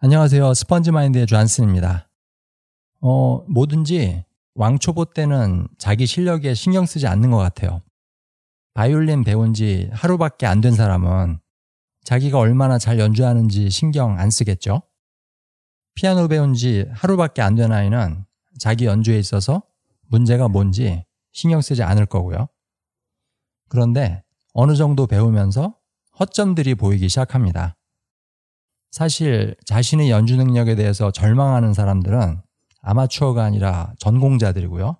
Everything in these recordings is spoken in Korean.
안녕하세요. 스펀지 마인드의 존슨입니다. 어, 뭐든지 왕초보 때는 자기 실력에 신경 쓰지 않는 것 같아요. 바이올린 배운 지 하루밖에 안 된 사람은 자기가 얼마나 잘 연주하는지 신경 안 쓰겠죠? 피아노 배운 지 하루밖에 안 된 아이는 자기 연주에 있어서 문제가 뭔지 신경 쓰지 않을 거고요. 그런데 어느 정도 배우면서 허점들이 보이기 시작합니다. 사실 자신의 연주 능력에 대해서 절망하는 사람들은 아마추어가 아니라 전공자들이고요.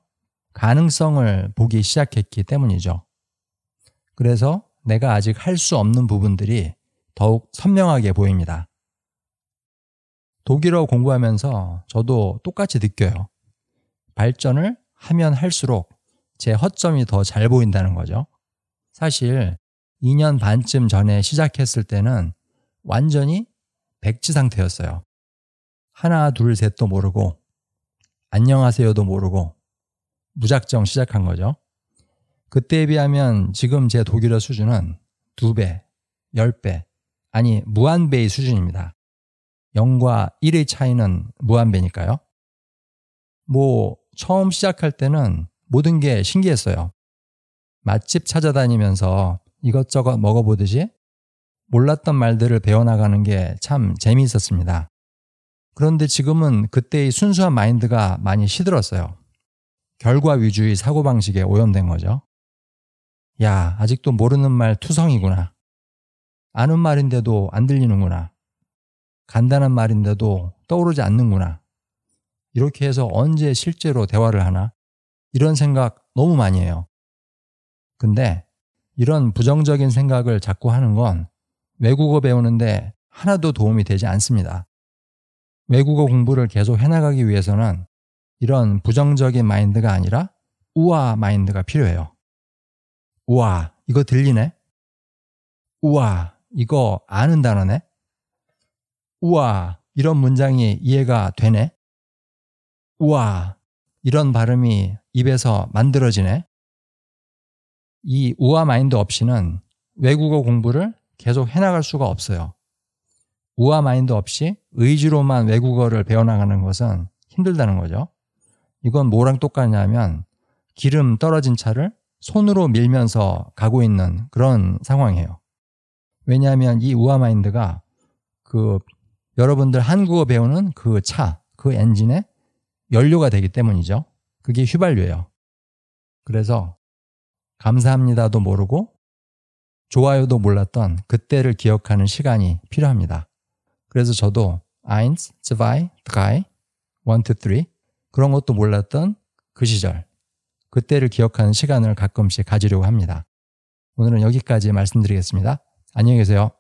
가능성을 보기 시작했기 때문이죠. 그래서 내가 아직 할 수 없는 부분들이 더욱 선명하게 보입니다. 독일어 공부하면서 저도 똑같이 느껴요. 발전을 하면 할수록 제 허점이 더 잘 보인다는 거죠. 사실 2년 반쯤 전에 시작했을 때는 완전히 백지 상태였어요. 하나, 둘, 셋도 모르고, 안녕하세요도 모르고, 무작정 시작한 거죠. 그때에 비하면 지금 제 독일어 수준은 두 배, 열 배, 아니, 무한배의 수준입니다. 0과 1의 차이는 무한배니까요. 뭐, 처음 시작할 때는 모든 게 신기했어요. 맛집 찾아다니면서 이것저것 먹어보듯이 몰랐던 말들을 배워나가는 게 참 재미있었습니다. 그런데 지금은 그때의 순수한 마인드가 많이 시들었어요. 결과 위주의 사고방식에 오염된 거죠. 야, 아직도 모르는 말 투성이구나. 아는 말인데도 안 들리는구나. 간단한 말인데도 떠오르지 않는구나. 이렇게 해서 언제 실제로 대화를 하나? 이런 생각 너무 많이 해요. 근데 이런 부정적인 생각을 자꾸 하는 건 외국어 배우는데 하나도 도움이 되지 않습니다. 외국어 공부를 계속 해나가기 위해서는 이런 부정적인 마인드가 아니라 우아 마인드가 필요해요. 우와, 이거 들리네? 우와, 이거 아는 단어네? 우와, 이런 문장이 이해가 되네? 우와, 이런 발음이 입에서 만들어지네? 이 우아 마인드 없이는 외국어 공부를 계속 해나갈 수가 없어요. 우아 마인드 없이 의지로만 외국어를 배워나가는 것은 힘들다는 거죠. 이건 뭐랑 똑같냐면 기름 떨어진 차를 손으로 밀면서 가고 있는 그런 상황이에요. 왜냐하면 이 우아 마인드가 그 여러분들 한국어 배우는 그 차, 그 엔진의 연료가 되기 때문이죠. 그게 휘발유예요. 그래서 감사합니다도 모르고 좋아요도 몰랐던 그때를 기억하는 시간이 필요합니다. 그래서 저도 eins, zwei, drei, one, two, three 그런 것도 몰랐던 그 시절 그때를 기억하는 시간을 가끔씩 가지려고 합니다. 오늘은 여기까지 말씀드리겠습니다. 안녕히 계세요.